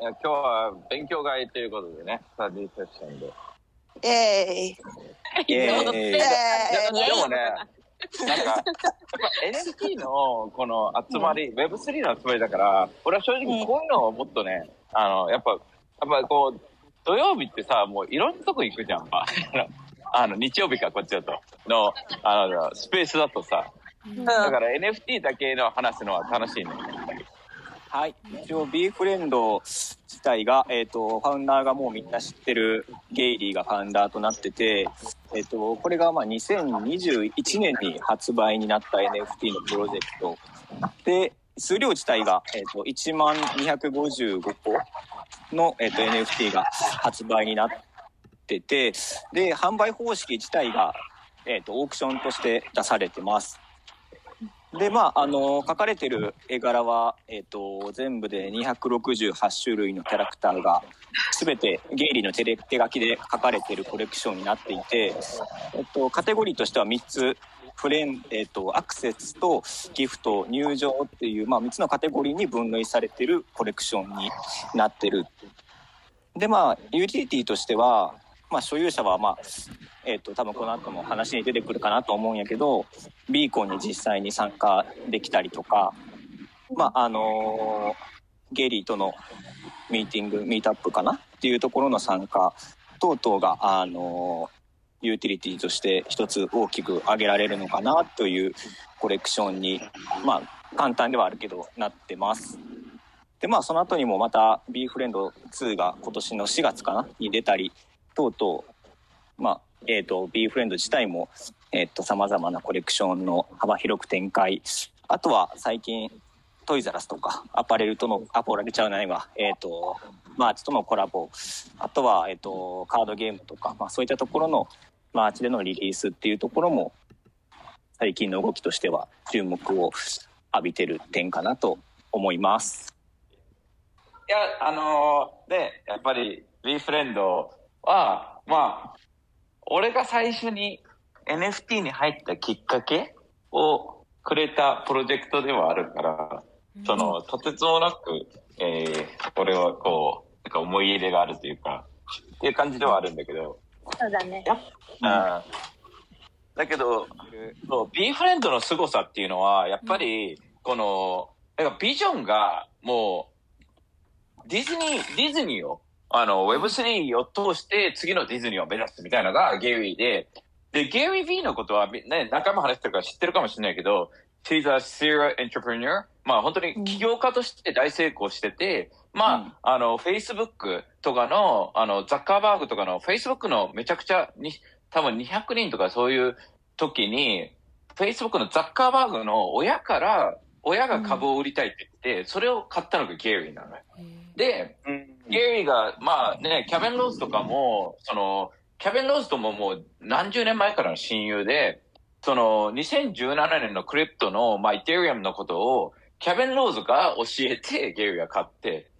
いや今日は勉強会ということでね、スタディセッションで。イェーイ。イエーイイェーイ。ででもね、なんか、やっぱ NFT のこの集まり、Web3 の集まりだから、俺は正直こういうのをもっとね、あの、やっぱ、やっぱこう、土曜日ってさ、もういろんなとこ行くじゃん、ま あ。あの、日曜日か、こっちだと。の、あの、スペースだとさ。だから NFT だけの話すのは楽しいね。はい。一応 B フレンド自体が、えっ、と、ファウンダーがもうみんな知ってるゲイリーがファウンダーとなってて、えっ、と、これがまあ2021年に発売になった NFT のプロジェクトで、数量自体が、えっ、と、1万255個の、えっ、と、NFT が発売になってて、で、販売方式自体が、えっ、と、オークションとして出されてます。で、まあ、あの、書かれてる絵柄は、えっ、と、全部で268種類のキャラクターが、すべてゲイリーの手手書きで書かれてるコレクションになっていて、えっ、と、カテゴリーとしては3つ、フレン、えっ、と、アクセスとギフト、入場っていう、まあ、3つのカテゴリーに分類されてるコレクションになってる。で、まあ、ユーティリティとしては、まあ、所有者は、まあ、えっ、と、多分この後も話に出てくるかなと思うんやけど、ビーコンに実際に参加できたりとか、まあ、あのーゲリーとのミーティング、ミートアップかなっていうところの参加等々が、あのーユーティリティとして一つ大きく挙げられるのかなというコレクションに、まあ、簡単ではあるけど、なってます。で、まあ、その後にもまた B フレンド2が今年の4月かなに出たり、等々、まあ、えっ、と、B フレンド自体も、えっ、と、様々なコレクションの幅広く展開。あとは最近、トイザラスとか、アパレルとの、アポラルちゃうないわ、えっ、と、 merch とのコラボ。あとは、えっ、と、カードゲームとか、まあそういったところの merch でのリリースっていうところも、最近の動きとしては注目を浴びてる点かなと思います。いや、あのーで、やっぱり B フレンドは、まあ、俺が最初に NFT に入ったきっかけをくれたプロジェクトではあるから、その、とてつもなく、えー、俺はこう、なんか思い入れがあるというか、っていう感じではあるんだけど、そうだね。うん。だけど、そう、B フレンドの凄さっていうのは、やっぱり、この、なんかビジョンが、もう、ディズニー、ディズニーを、あの、Web3 を通して次のディズニーを目指すみたいなのがゲイリーで、で、ゲイリー B のことは、みね、仲間話してるから知ってるかもしれないけど、She's a serial entrepreneur. まあ本当に起業家として大成功してて、まあ、あの、Facebook とかの、あの、ザッカーバーグとかの Facebook のめちゃくちゃに、多分200人とかそういう時に、Facebook のザッカーバーグの親から、親が株を売りたいって言って、それを買ったのがゲイリーなのよ。で、ゲイリーが、まあね、キャベン・ローズとかも、その、キャベン・ローズとももう何十年前からの親友で、その、2017年のクリプトの、まあ、イテリアムのことを、キャベン・ローズが教えて、ゲイリーが買って、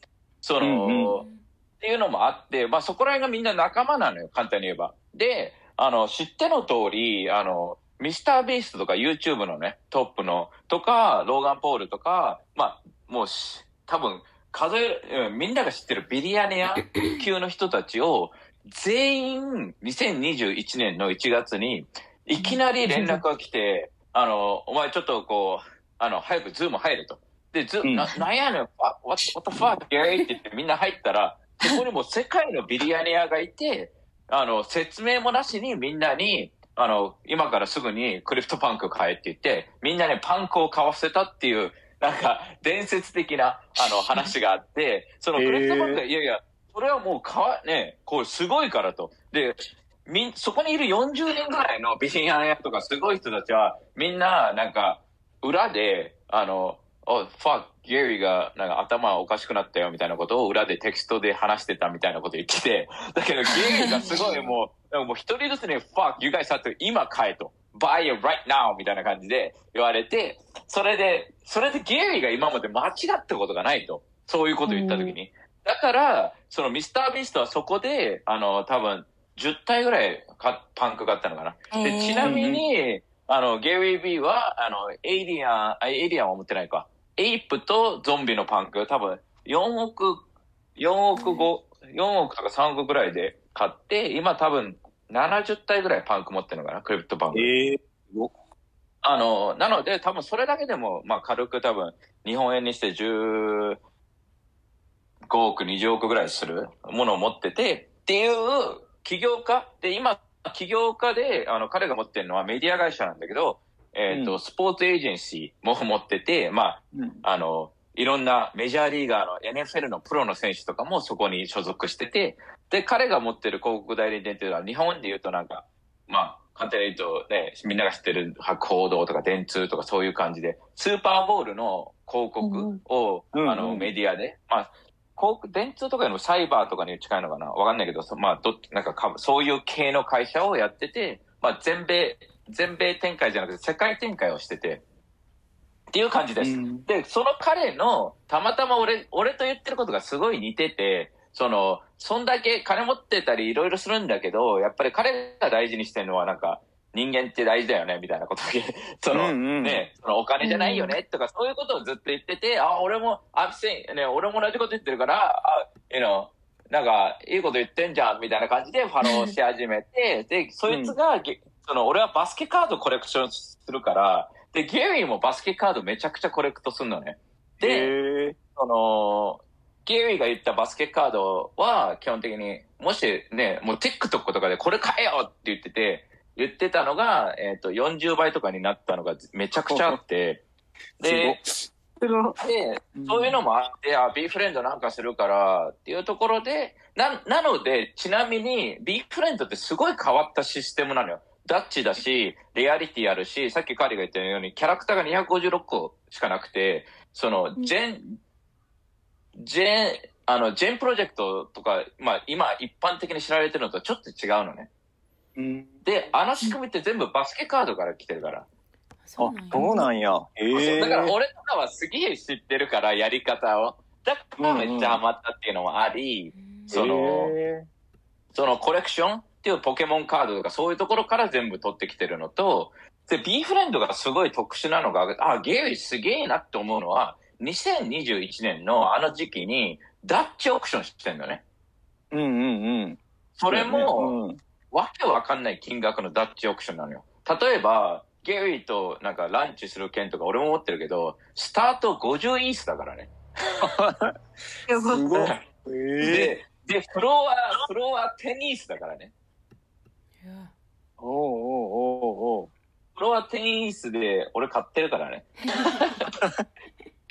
その、うんっていうのもあって、まあそこら辺がみんな仲間なのよ、簡単に言えば。で、あの、知っての通り、あの、ミスタービーストとか YouTube のね、トップの、とか、ローガン・ポールとか、まあ、もうし、多分、数えみんなが知ってる billionaire 級の人たちを、全員、2021年の1月に、いきなり連絡が来て、あの、お前ちょっとこう、あの、早くズーム入れと。で、ズーム、うんな、なんやねん、what, what the fuck, Gary? って言ってみんな入ったら、そこにもう世界の billionaire がいて、あの、説明もなしにみんなに、あの、今からすぐにクリプトパンク買えって言って、みんなにパンクを買わせたっていう、なんか、伝説的な、あの、話があって、そのクリプトパンクが、いやいや、それはもうかわ、ね、こう、すごいからと。で、みん、そこにいる40人ぐらいの billionaire とかすごい人たちは、みんな、なんか、裏で、あの、 oh, fuck、Gary が、なんか頭おかしくなったよみたいなことを裏でテキストで話してたみたいなこと言ってて、だけど Gary がすごいもう、もう一人ずつに、ファック、you guys have to 今買えと。buy it right now みたいな感じで言われて、それで、それでゲリーが今まで間違ったことがないと。そういうこと言った時に。だから、そのミスタービーストはそこで、あの、多分、10体ぐらいかパンクがあったのかな。で、ちなみに、あの、ゲリー・ビーは、あの、エイリアン、あエイリアンは持ってないか。エイプとゾンビのパンク、多分、4億、4億5、4億とか3億ぐらいで買って、今多分70体ぐらいパンク持ってるのかな、クリプトパンク。ええあの、なので多分それだけでも、まあ軽く多分日本円にして15億、20億ぐらいするものを持ってて、っていう起業家で、今、起業家で、あの、彼が持ってるのはメディア会社なんだけど、えっ、と、うんスポーツエージェンシーも持ってて、まあ、うん。あの、いろんなメジャーリーガーの NFL のプロの選手とかもそこに所属してて、で、彼が持ってる広告代理店っていうのは日本で言うとなんか、まあ、簡単に言うとね、みんなが知ってる博報堂とか電通とかそういう感じで、スーパーボールの広告を、うん。あの、メディアで、まあ、広告、電通とかよりもサイバーとかに近いのかな？わかんないけど、そまあ、どっなんかか、そういう系の会社をやってて、まあ、全米、全米展開じゃなくて世界展開をしてて、っていう感じです。うん。で、その彼の、たまたま俺、俺と言ってることがすごい似てて、その、そんだけ金持ってたりいろいろするんだけど、やっぱり彼が大事にしてるのはなんか、人間って大事だよね、みたいなことで、その、うんうん。ね、そのお金じゃないよね、とか、そういうことをずっと言ってて、あ、俺も、seen, ね、俺も同じこと言ってるから、あ、you know, なんか、いいこと言ってんじゃん、みたいな感じでファローし始めて、で、そいつが、げその、俺はバスケカードコレクションするから、で、ゲリーもバスケカードめちゃくちゃコレクトするのね。で、ええその、ゲリーが言ったバスケカードは、基本的に、もしね、もう TikTok とかでこれ買えよって言ってて、言ってたのが、えっ、と、40倍とかになったのがめちゃくちゃあって、で。で、そういうのもあって、あ、B フレンドなんかするからっていうところで、な、なので、ちなみに B フレンドってすごい変わったシステムなのよ。ダッチだし、リアリティあるし、さっきカーリが言ったように、キャラクターが256個しかなくて、その、ジェン、ジェン、あの、ジェンプロジェクトとか、まあ、今一般的に知られてるのとちょっと違うのね。うん。で、あの仕組みって全部バスケカードから来てるから。あ、そうなんや。ええだから俺とかはすげえ知ってるから、やり方を。だからめっちゃハマったっていうのもあり、その、えそのコレクションっていうポケモンカードとかそういうところから全部取ってきてるのと、で、B フレンドがすごい特殊なのが、あ、ゲイリーすげえなって思うのは、2021年のあの時期にダッチオークションしてんのね。うんうんうん。それも、うん、わけわかんない金額のダッチオークションなのよ。例えば、ゲリーとなんかランチする券とか俺も持ってるけど、スタート50イースだからね。すごい。ええで、で、フロア、フロア10イースだからね。おうおうおうおうフロア10イースで俺買ってるからね。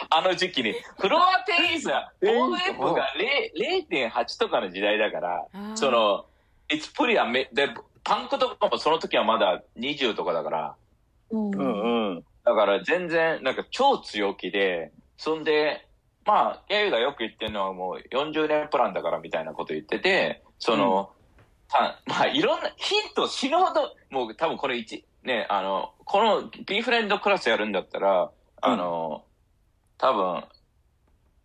あの時期に。フロア10イースは、えー OF が0 0.8とかの時代だから、その、It's pretty ama- で、パンクとかもその時はまだ20とかだから、うん。うんうん。だから全然、なんか超強気で、そんで、まあ、ゲイがよく言ってるのはもう40年プランだからみたいなこと言ってて、その、たまあいろんなヒント死ぬほど、もう多分これ一、ね、あの、この B フレンドクラスやるんだったら、あの、多分、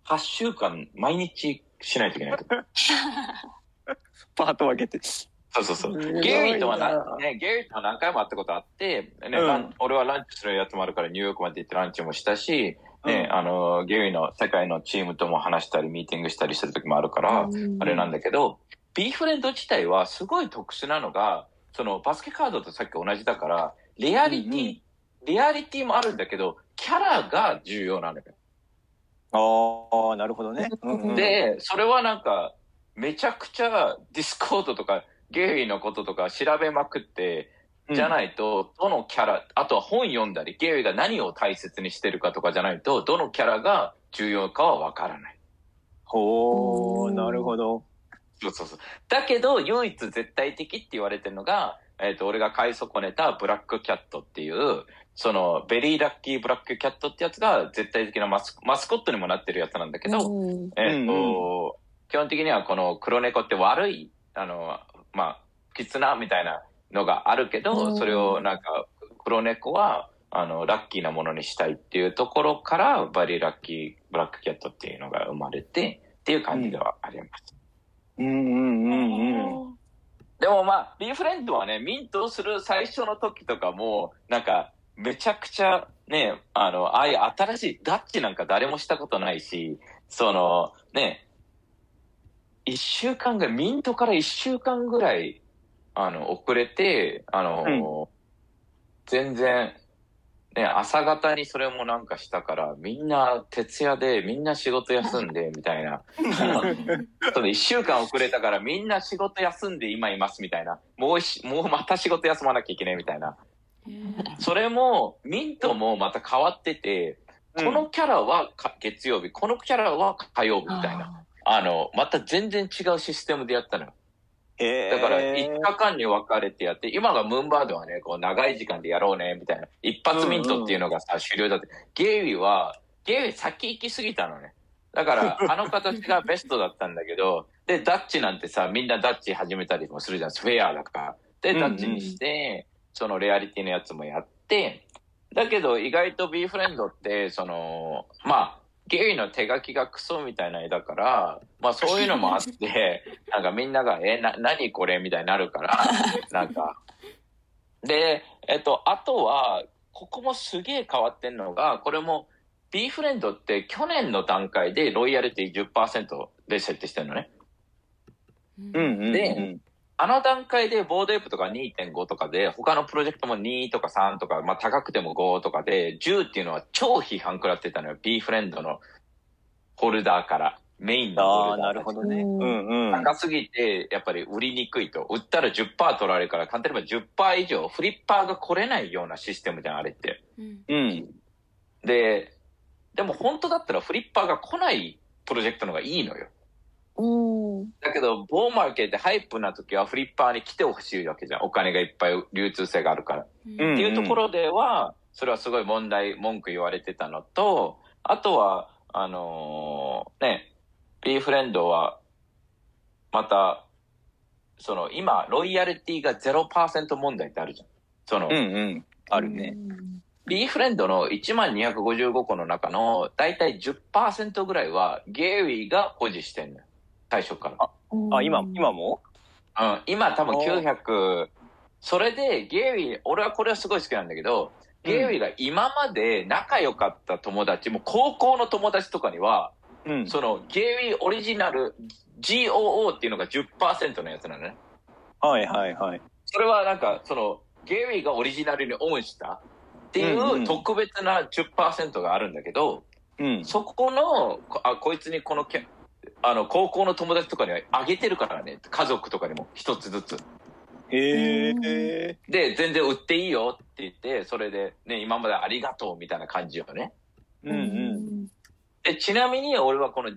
8週間毎日しないといけないと。パート分けて。そうそうそう。ゲイリーとはな、ね、ゲイリーとは何回も会ったことあって、ね、うん俺はランチするやつもあるからニューヨークまで行ってランチもしたし、ね、うんあの、ゲイリーの世界のチームとも話したり、ミーティングしたりする時もあるから、あれなんだけど、B フレンド自体はすごい特殊なのが、そのバスケカードとさっき同じだから、リアリティ、うんうんレアリティもあるんだけど、キャラが重要なのよ。ああ、なるほどね。うんうん、で、それはなんか、めちゃくちゃディスコードとか、 Gary のこととか調べまくって、うんじゃないと、どのキャラ、あとは本読んだり、 Gary が何を大切にしてるかとかじゃないと、どのキャラが重要かはわからない。ほう、なるほど。そうそうそう。だけど、唯一絶対的って言われてるのが、えっ、と、俺が買い損ねたブラックキャットっていう、その、ベリーラッキーブラックキャットってやつが絶対的なマスマスコットにもなってるやつなんだけど、うんえっ、と、うん基本的にはこの黒猫って悪い、あの、まあ、キツナみたいなのがあるけど、うんそれをなんか、黒猫は、あの、ラッキーなものにしたいっていうところから、バリーラッキーブラックキャットっていうのが生まれて、っていう感じではあります。うんうんうんうん。でもまあ、ビーフレンドはね、ミントをする最初の時とかも、なんか、めちゃくちゃね、あの、ああいう新しい、ダッチなんか誰もしたことないし、その、ね、一週間ぐらい、ミントから一週間ぐらい、あの、遅れて、あの、全然、ね、朝方にそれもなんかしたから、みんな徹夜で、みんな仕事休んで、みたいな。その一週間遅れたから、みんな仕事休んで今います、みたいな。もうし、もうまた仕事休まなきゃいけない、みたいな。それも、ミントもまた変わってて、このキャラはか月曜日、このキャラは火曜日みたいな。あの、また全然違うシステムでやったのよ。へえ。だから、5日間に分かれてやって、今がムーンバードはね、こう、長い時間でやろうね、みたいな。一発ミントっていうのがさ、終了だって。ゲイリーは、ゲイリー先行きすぎたのね。だから、あの形がベストだったんだけど、で、ダッチなんてさ、みんなダッチ始めたりもするじゃん。フェアだから。で、ダッチにして、そのレアリティのやつもやって、だけど、意外と B フレンドって、その、まあ、ゲイの手書きがクソみたいな絵だから、まあそういうのもあって、なんかみんなが、え、な、何これみたいになるから、なんか。で、えっと、あとは、ここもすげえ変わってんのが、これも、B フレンドって去年の段階でロイヤリティ10%で設定してるのね。うんうんうん。であの段階でボードエイプとか2.5とかで、他のプロジェクトも2とか3とか、まあ高くても5とかで、10っていうのは超批判食らってたのよ。B フレンドのホルダーから、メインのホああ、ルダー。なるほどね。ううんんうん。高すぎて、やっぱり売りにくいと。売ったら10%取られるから、簡単に言えば10%以上、フリッパーが来れないようなシステムじゃん、あれって。うんうん。で、でも本当だったらフリッパーが来ないプロジェクトの方がいいのよ。うん。だけど、ボーマーケットでハイプな時はフリッパーに来てほしいわけじゃん。お金がいっぱい流通性があるから。うんっていうところでは、それはすごい問題、文句言われてたのと、あとは、あのーね、B フレンドは、また、その、今、ロイヤリティが0%問題ってあるじゃん。その、うんうん。あるね。B フレンドの1255個の中の、だいたい10%ぐらいは、ゲイリーが保持してんのよ。最初から。あ、今、今も？うん、今多分お900、それでゲイリー、俺はこれはすごい好きなんだけど、ゲイリーが今まで仲良かった友達、もう高校の友達とかには、うん。そのゲイリーオリジナル GOO っていうのが10%のやつなのね。はいはいはい。それはなんか、その、ゲイリーがオリジナルにオンしたっていうんうんう特別な10%があるんだけど、うん。そこの、こあ、こいつにこのキャ、あの、高校の友達とかにはあげてるからね。家族とかにも一つずつ。へえ。で、全然売っていいよって言って、それでね、今までありがとうみたいな感じよね。うんうん。で、ちなみに俺はこの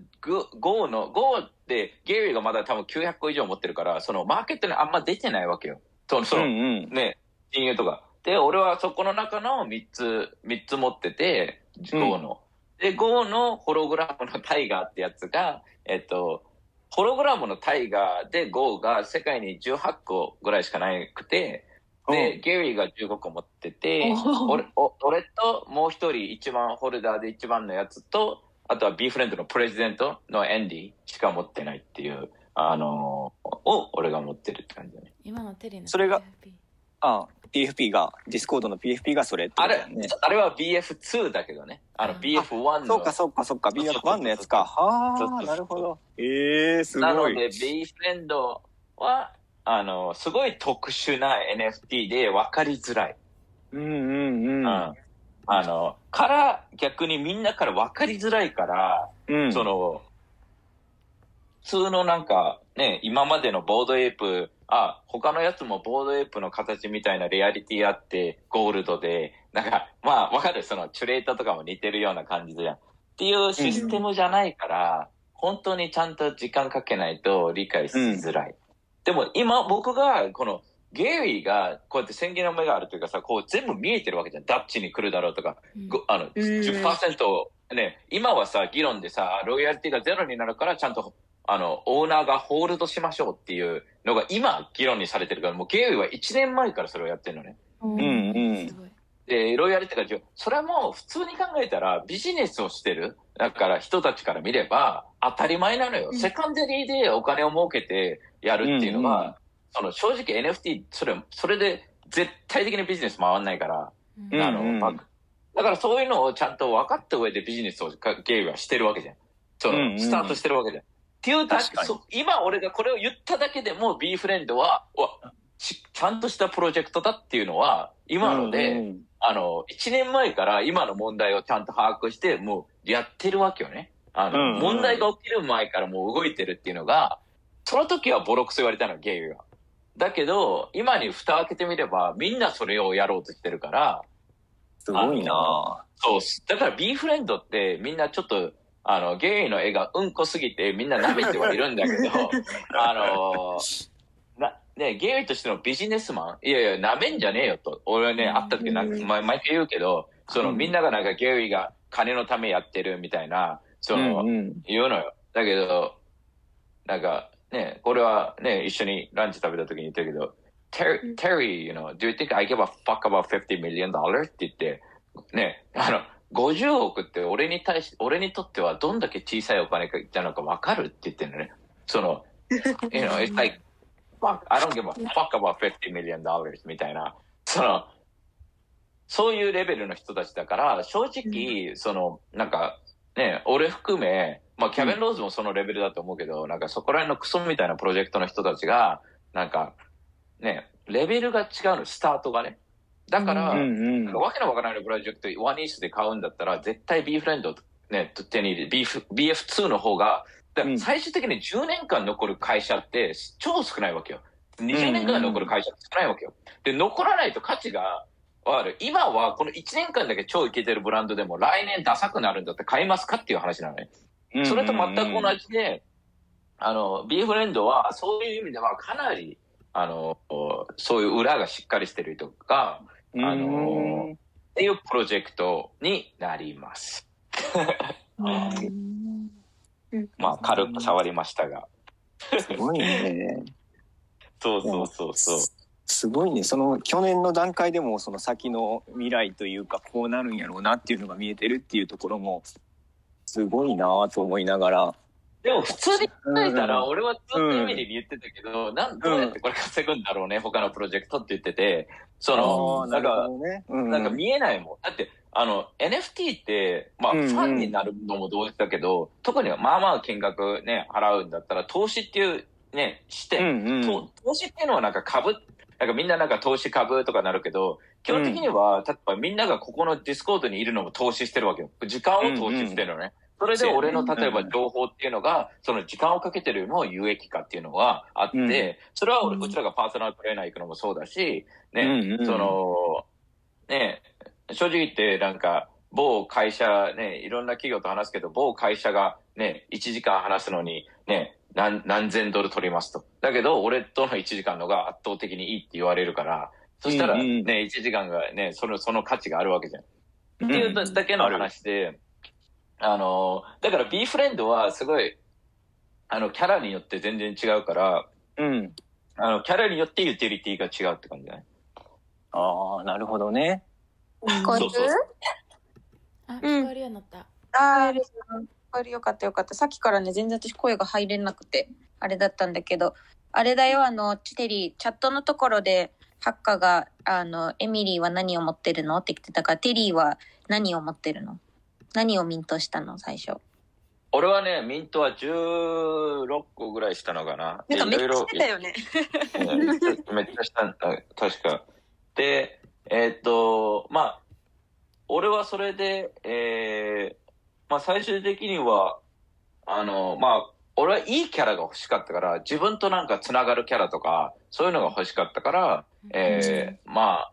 GO の、GO ってゲイリーがまだ多分900個以上持ってるから、そのマーケットにあんま出てないわけよ。その、その、うんうん。ね、親友とか。で、俺はそこの中の3つ、3つ持ってて、GO の。で、GO のホログラムのタイガーってやつが、えっと、ホログラムのタイガーで GO が世界に18個ぐらいしかなくて、で、ゲリーが15個持ってて、お俺お俺ともう一人一番ホルダーで一番のやつと、あとは B フレンドのプレジデントのエンディしか持ってないっていう、あのーを俺が持ってるって感じだね。今のテリーのそれが PFP あ、PFP が、ディスコードの PFP がそれってこあれあれは BF2 だけどね。あのうん BF1 の。そうかそうかそうか。BF1 のやつか。はあ、なるほど。ええすごい。なので B フレンドは、あの、すごい特殊な NFT で分かりづらい。うんうんうん。うん。あの、から逆にみんなから分かりづらいから、うん。その、普通のなんか、ね、今までのボードエイプ、あ、他のやつもボードエイプの形みたいなレアリティあって、ゴールドで、なんか、まあ、わかる、その、チュレータとかも似てるような感じじゃん。っていうシステムじゃないから、本当にちゃんと時間かけないと理解しづらい。でも今、僕が、この、ゲイリーが、こうやって宣言の目があるというかさ、こう全部見えてるわけじゃん。ダッチに来るだろうとか、うんごあの、10%、ね、今はさ、議論でさ、ロイヤリティがゼロになるから、ちゃんと、あの、オーナーがホールドしましょうっていうのが今、議論にされてるから、もうゲイリーは1年前からそれをやってるのね。うんうんで、ロイヤリティがじゅそれも普通に考えたらビジネスをしてる。だから人たちから見れば当たり前なのよ。うんセカンダリーでお金を儲けてやるっていうのは、うんうんその正直 NFT、それ、それで絶対的にビジネス回んないから、うんあの、うんうんまあだからそういうのをちゃんと分かった上でビジネスをかゲイはしてるわけじゃん。その、うんうんスタートしてるわけじゃん。っっていう今俺がこれを言っただけでも B フレンドは、うわちちゃんとしたプロジェクトだっていうのは、今ので、うんあの、1年前から今の問題をちゃんと把握して、もうやってるわけよね。あの、うんうん。問題が起きる前からもう動いてるっていうのが、その時はボロクソ言われたの、ゲイが。だけど、今に蓋開けてみれば、みんなそれをやろうとしてるから、すごいな。そう、だから B フレンドってみんなちょっと、あの、ゲイの絵がうんこすぎてみんな舐めてはいるんだけど、あのな、ね、ゲイとしてのビジネスマンいやいや、舐めんじゃねえよと。俺はね、会った時なんか、ま毎回言うけど、その、うんみんながなんかゲイが金のためやってるみたいな、その、うんうん言うのよ。だけど、なんか、ね、これはね、一緒にランチ食べた時に言ったけど、Terry, Terry, you know, do you think I give a fuck about 50 million dollars? って言って、ね、あの、50億って俺に対し、俺にとってはどんだけ小さいお金かなのかわかるって言ってるのね。その、you know, it's like, fuck, I don't give a fuck about 50 million dollars みたいな、その、そういうレベルの人たちだから、正直、その、なんか、ね、俺含め、まあ、キャベン・ローズもそのレベルだと思うけど、なんかそこら辺のクソみたいなプロジェクトの人たちが、なんか、ね、レベルが違うの、スタートがね。だから、うんうんわけのわからないプロジェクト、ワンイースで買うんだったら、絶対 B フレンド、ね、手に入れ、BF BF2 の方が、最終的に10年間残る会社って超少ないわけよ。20年間残る会社って少ないわけよ。で、残らないと価値がある。今はこの1年間だけ超イケてるブランドでも来年ダサくなるんだって買いますかっていう話なのね。それと全く同じで、あの、B フレンドはそういう意味ではかなり、あの、そういう裏がしっかりしてるとか、うんあのっていうプロジェクトになります。まあ、軽く触りましたが。すごいね。そうそうそうそう。すごいね。その去年の段階でもその先の未来というかこうなるんやろうなっていうのが見えてるっていうところもすごいなと思いながら。でも普通に考えたら、うん俺はずっとエミリーに言ってたけど、なんどうやってこれ稼ぐんだろうね、他のプロジェクトって言ってて、その、なんか、ね。うんなんか見えないもん。だって、あの、NFT って、まあ、フうんうんァンになるのも同時だけど、特にまあまあ金額ね、払うんだったら、投資っていうね、視う点、んうんと投資っていうのはなんか株、なんかみんななんか投資株とかなるけど、基本的には、例えばみんながここのディスコードにいるのも投資してるわけよ。時間を投資してるのね。それで俺の例えば情報っていうのが、その時間をかけてるよりも有益かっていうのがあって、うん。それは俺うちらがパーソナルトレーナー行くのもそうだし、ね、その、ね、正直言ってなんか、某会社ね、いろんな企業と話すけど、某会社がね、1時間話すのにね、何、何千ドル取りますと。だけど、俺との1時間のが圧倒的にいいって言われるから、そしたらね、うんうん。1時間がね、その、その価値があるわけじゃん。っていうだけの話で、あの、だから B フレンドはすごい、あの、キャラによって全然違うから、うん。あの、キャラによってユーティリティが違うって感じだね。ああ、なるほどね。聞こえる？そうそうあ、うん聞こえるようになった。あー聞こえるよかったよかった。さっきからね、全然私声が入れなくて、あれだったんだけど、あれだよ、あの、テリー、チャットのところで、ハッカが、あの、エミリーは何を持ってるの？って来てたから、テリーは何を持ってるの？何をミントしたの最初？俺はね、ミントは16個ぐらいしたのかな。なんかめっちゃいろいろしてたよね。うんめっちゃしたんだ、確か。で、えーっと、まあ、俺はそれで、えー、まあ最終的には、あの、まあ、俺はいいキャラが欲しかったから、自分となんかつながるキャラとか、そういうのが欲しかったから、えー、まあ、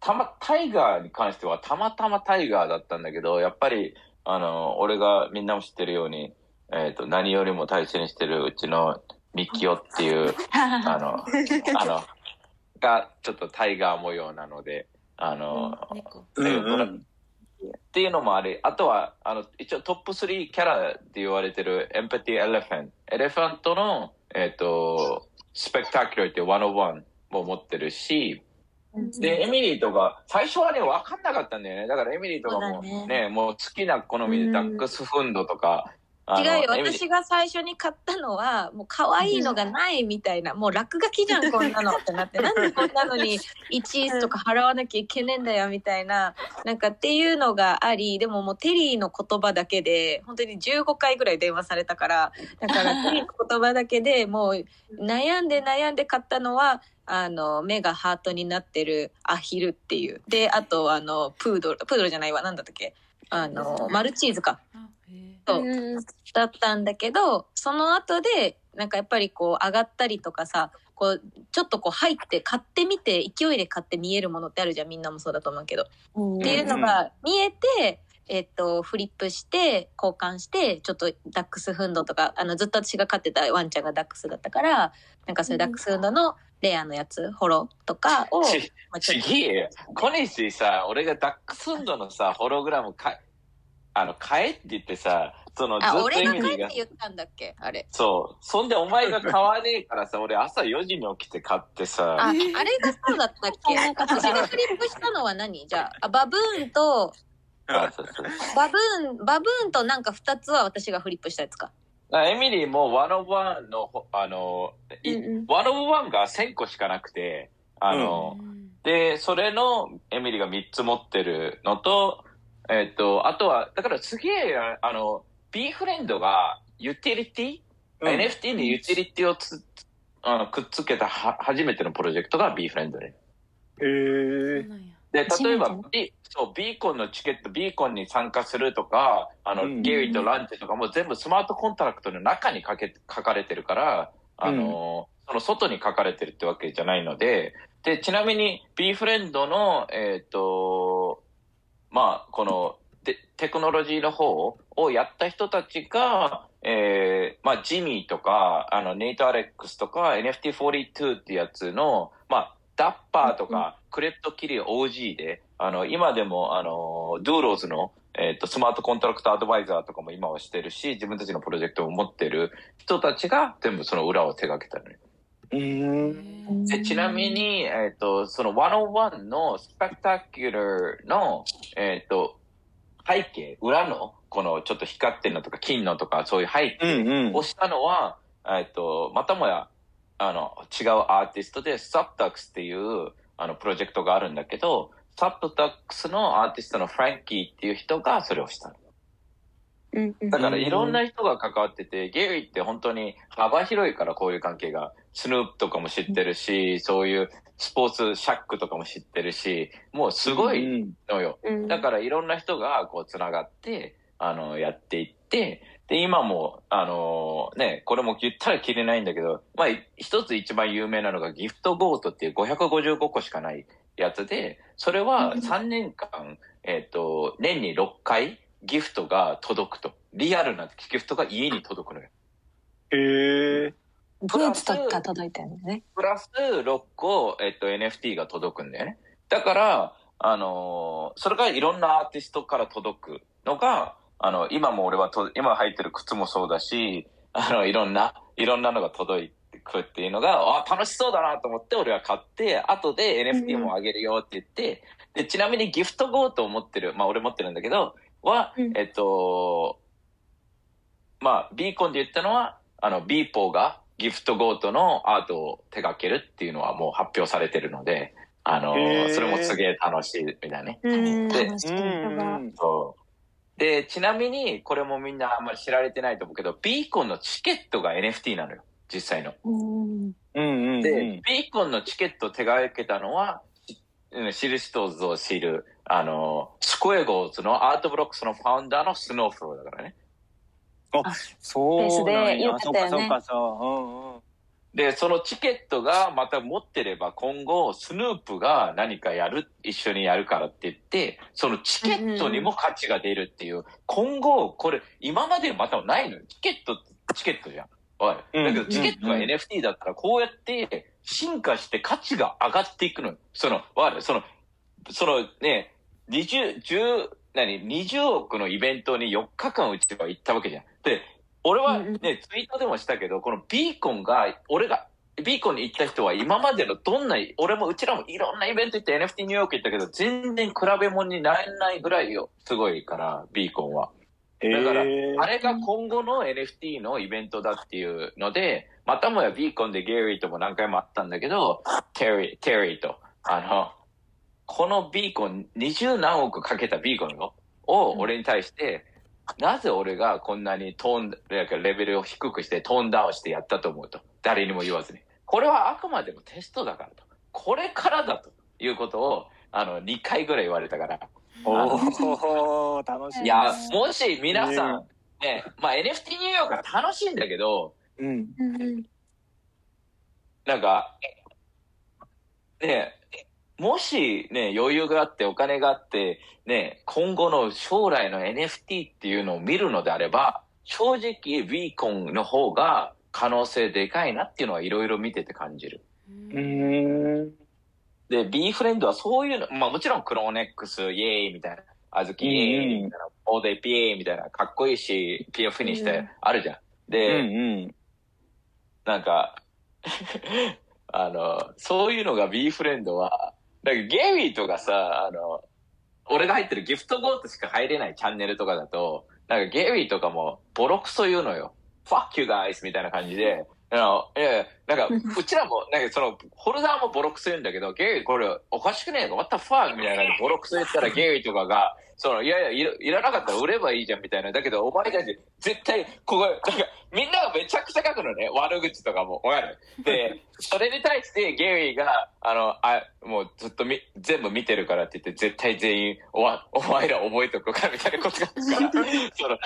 たま、タイガーに関してはたまたまタイガーだったんだけど、やっぱり、あの、俺がみんなも知ってるように、えーっと、何よりも大切にしてるうちのミキオっていう、あの、あの、が、ちょっとタイガー模様なので、あの、猫。うんうんっていうのもあり、あとは、あの、一応トップ3キャラって言われてる Empathy Elephant。Elephant の、えっ、と、 Spectacular って101も持ってるし、で、エミリーとか、最初はね、わかんなかったんだよね。だからエミリーとかもそうだね、もう好きな好みでダックスフンドとか、違うよ。私が最初に買ったのは、もう可愛いのがないみたいな、もう落書きじゃん、こんなのってなって、なんでこんなのに1とか払わなきゃいけねえんだよ、みたいな、なんかっていうのがあり、でももうテリーの言葉だけで、本当に15回ぐらい電話されたから、だからテリーの言葉だけでもう悩んで悩んで買ったのは、あの、目がハートになってるアヒルっていう。で、あと、あの、プードル、プードルじゃないわ、なんだったっけ？あの、マルチーズか。そうだったんだけどその後でなんかやっぱりこう上がったりとかさこうちょっとこう入って買ってみて勢いで買って見えるものってあるじゃんみんなもそうだと思うけど、っていうのが見えて、えっとフリップして交換してちょっとダックスフンドとかあのずっと私が飼ってたワンちゃんがダックスだったからなんかそういうダックスフンドのレアのやつホロとかを、ちまあ、ちげえよ。小西さ、俺がダックスンドのさ、ホログラムか、あの、買えって言ってさ、その、ずっあと俺が帰ってエミリーが、言ったんだっけ？あれそう。そんでお前が買わねえからさ、俺朝4時に起きて買ってあ、さ、あれがそうだったっけ？私がフリップしたのは何？じゃああ、バブーンと、あ そうそうバブーン、バブーンとなんか2つは私がフリップしたやつか。あエミリーもワンオブワンのほ、あの、one of one が1000個しかなくて、あの、で、それのエミリーが3つ持ってるのと、えっ、と、あとは、だからすげえ、あの、B フレンドがユーティリティ、うん NFT にユーティリティをつあのくっつけたは初めてのプロジェクトが B フレンドで。へえ。なんやで、例えば初め、B、そう、ビーコンのチケット、ビーコンに参加するとか、あの、うん。ゲリーとランチとかも全部スマートコントラクトの中に書け、書かれてるから、あの、その外に書かれてるってわけじゃないので、で、ちなみに、B フレンドの、えっ、と、まあ、このテ、テクノロジーの方をやった人たちが、えー、まあ、ジミーとか、あの、 Nate Alex とか、NFT42 ってやつの、まあ、ダッパーとか、 CryptoKitties OG で、あの、今でも、あの、 Doodles の、えっ、と、スマートコントラクトアドバイザーとかも今はしてるし、自分たちのプロジェクトを持ってる人たちが全部その裏を手掛けたのよ。ちなみに、えっ、と、その101のスペクタキュラーの、えっ、と、背景、裏の、このちょっと光ってるのとか金のとかそういう背う景んうんを。したのは、えっ、と、またもや、あの、違うアーティストで、サプタックスっていう、あの、プロジェクトがあるんだけど、サプタックスのアーティストのフランキーっていう人がそれをしただからいろんな人が関わってて、ゲイって本当に幅広いからこういう関係が。スヌープとかも知ってるし、そういうスポーツシャックとかも知ってるし、もうすごいうんのよ。うんだからいろんな人がこう繋がって、あの、やっていって、で、今も、あのね、これも言ったら切れないんだけど、まあ、一つ一番有名なのがギフトゴートっていう555個しかないやつで、それは3年間、えっ、と、年に6回ギフトが届くと。リアルなギフトが家に届くのよ。へえ。ブーツとか届いたよね。プラス6個、えっと、NFT が届くんだよね。だから、あのーそれがいろんなアーティストから届くのが、あの、今も俺はと、今履いてる靴もそうだし、あの、いろんな、いろんなのが届いてくるっていうのが、あ、楽しそうだなと思って俺は買って、後で NFT もあげるよって言って、で、ちなみにギフトゴートを持ってる、まあ俺持ってるんだけど、は、うんえっと、まあ、ビーコンで言ったのは、あの、ビーポーがギフトゴートのアートを手掛けるっていうのはもう発表されてるので、あの、それもすげえ楽しいみたいなね。うん。そう。で、ちなみに、これもみんなあんまり知られてないと思うけど、ビーコンのチケットが NFT なのよ。実際の。うんうんうんで、うん。ビーコンのチケットを手掛けたのは、しうん知る人ぞ知る、あの、 Squiggles の Art Blocks のファウンダーの Snowfro だからね。そうなんや。そうかそうかそう。うんうん。で、そのチケットがまた持ってれば今後、スヌープが何かやる、一緒にやるからって言って、そのチケットにも価値が出るっていう、今後、これ、今までまたないのよ。チケットチケットじゃん。わかるうんだけど、チケットがうん NFT だったら、こうやって進化して価値が上がっていくのよ。その、わかる？その、そのね、20、10、何、20億のイベントに4日間うちは行ったわけじゃん。で、俺はね、ツイートでもしたけど、このビーコンが、俺が、ビーコンに行った人は今までのどんな、俺もうちらもいろんなイベント行って NFT ニューヨーク行ったけど、全然比べ物にならないぐらいよ。すごいから、ビーコンは。だからあれが今後の NFT のイベントだっていうので、またもやビーコンでゲイリーとも何回もあったんだけど、テリー、テリーと、あの、このビーコン、二十何億かけたビーコンよを俺に対して、なぜ俺がこんなにトーン、レベルを低くしてトーンダウンしてやったと思うと。誰にも言わずに。これはあくまでもテストだからと。これからだということを、あの、2回ぐらい言われたから。おお楽しみ。いや、もし皆さん、ね、まあ NFT ニューヨークは楽しいんだけど、うん。うんなんか、ね、もしね、余裕があってお金があって、ね、今後の将来の NFT っていうのを見るのであれば、正直 v コンの方が可能性でかいなっていうのはいろいろ見てて感じる。うーん。で、B フレンドはそういうの、まあもちろんクローネックス、イエーイみたいな、あずきイエーイみたいな、オーデイピエーイみたいな、かっこいいし、ピアフィニッシュってあるじゃん。うんで、うん。なんか、あの、そういうのが B フレンドは、なんかゲミとかさ、あの、俺が入ってるギフトゴートしか入れないチャンネルとかだと、なんかゲイとかもボロクソ言うのよ。fuck you guys みたいな感じで、あのいやいや、なんか、うちらも、なんかその、ホルダーもボロクソ言うんだけど、ゲリーこれおかしくねえの ?what the fuck? みたいなボロクソ言ったらゲリーとかが、その、いやいやいら、いらなかったら売ればいいじゃんみたいな。だけど、お前たち、絶対、ここ、なんか、みんながめちゃくちゃ書くのね。悪口とかも。わかる？で、それに対してゲリーが、あの、あ、もうずっとみ、全部見てるからって言って、絶対全員、おわ、お前ら覚えとくかみたいなことがあるから、その、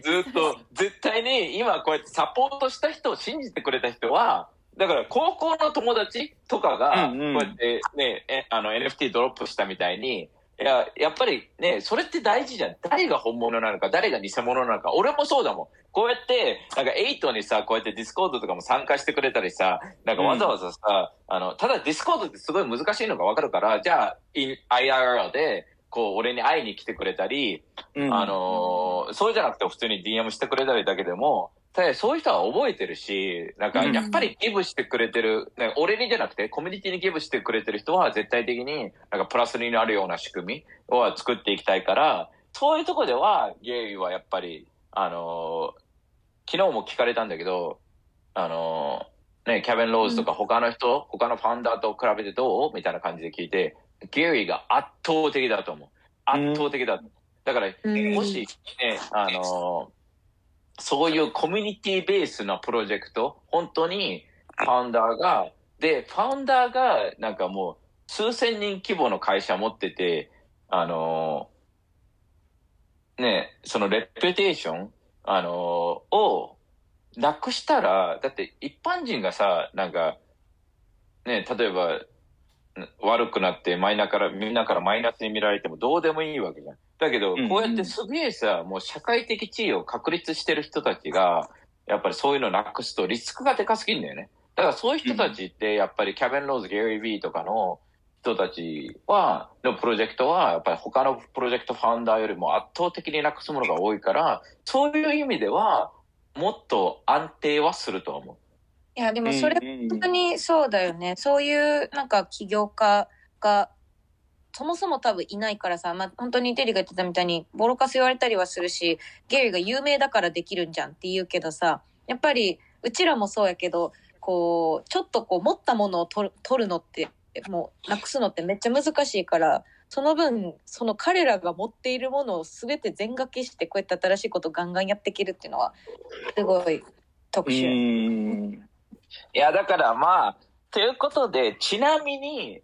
ずっと、絶対に今こうやってサポートした人を信じてくれた人は、だから高校の友達とかが、こうんうんうやってね、えあの NFT ドロップしたみたいに、いや、やっぱりね、それって大事じゃん。誰が本物なのか、誰が偽物なのか。俺もそうだもん。こうやって、なんか8にさ、こうやって Discord とかも参加してくれたりさ、なんかわざわざさ、あの、ただ Discord ってすごい難しいのがわかるから、じゃあ、IRL で、こう、俺に会いに来てくれたり、うん。あのーそうじゃなくて普通に DM してくれたりだけでも、ただそういう人は覚えてるし、なんかうん。やっぱりギブしてくれてる、ね俺にじゃなくてコミュニティにギブしてくれてる人は絶対的になんかプラスになるような仕組みを作っていきたいから、そういうとこではゲイはやっぱり、あのー昨日も聞かれたんだけど、あのーね、キャベン・ローズとか他の人、他のファウンダーと比べてどう？みたいな感じで聞いて、ゲイが圧倒的だと思う。圧倒的だ。だから、うんもし、ね、あのーそういうコミュニティベースのプロジェクト、本当にファウンダーが、で、ファウンダーがなんかもう数千人規模の会社持ってて、あのーね、そのレピュテーション、あのーをなくしたら、だって一般人がさ、なんか、ね、例えば、悪くなってマイナから、みんなからマイナスに見られてもどうでもいいわけじゃん。だけど、うんこうやってすげえさ、もう社会的地位を確立してる人たちが、やっぱりそういうのなくすとリスクがでかすぎんだよね。だからそういう人たちって、やっぱりキャベン・ローズ、ゲリー・ビーとかの人たちは、のプロジェクトは、やっぱり他のプロジェクトファウンダーよりも圧倒的になくすものが多いから、そういう意味では、もっと安定はすると思う。いや、でもそれうん本当にそうだよね。そういうなんか起業家が、そもそも多分いないからさ、まあ、本当にテリーが言ってたみたいに、ボロカス言われたりはするし、ゲリーが有名だからできるんじゃんって言うけどさ、やっぱり、うちらもそうやけど、こう、ちょっとこう、持ったものを取る取るのって、もう、なくすのってめっちゃ難しいから、その分、その彼らが持っているものを全て全掛けして、こうやって新しいことをガンガンやっていけるっていうのは、すごい特う殊。ん。いや、だからまあ、ということで、ちなみに、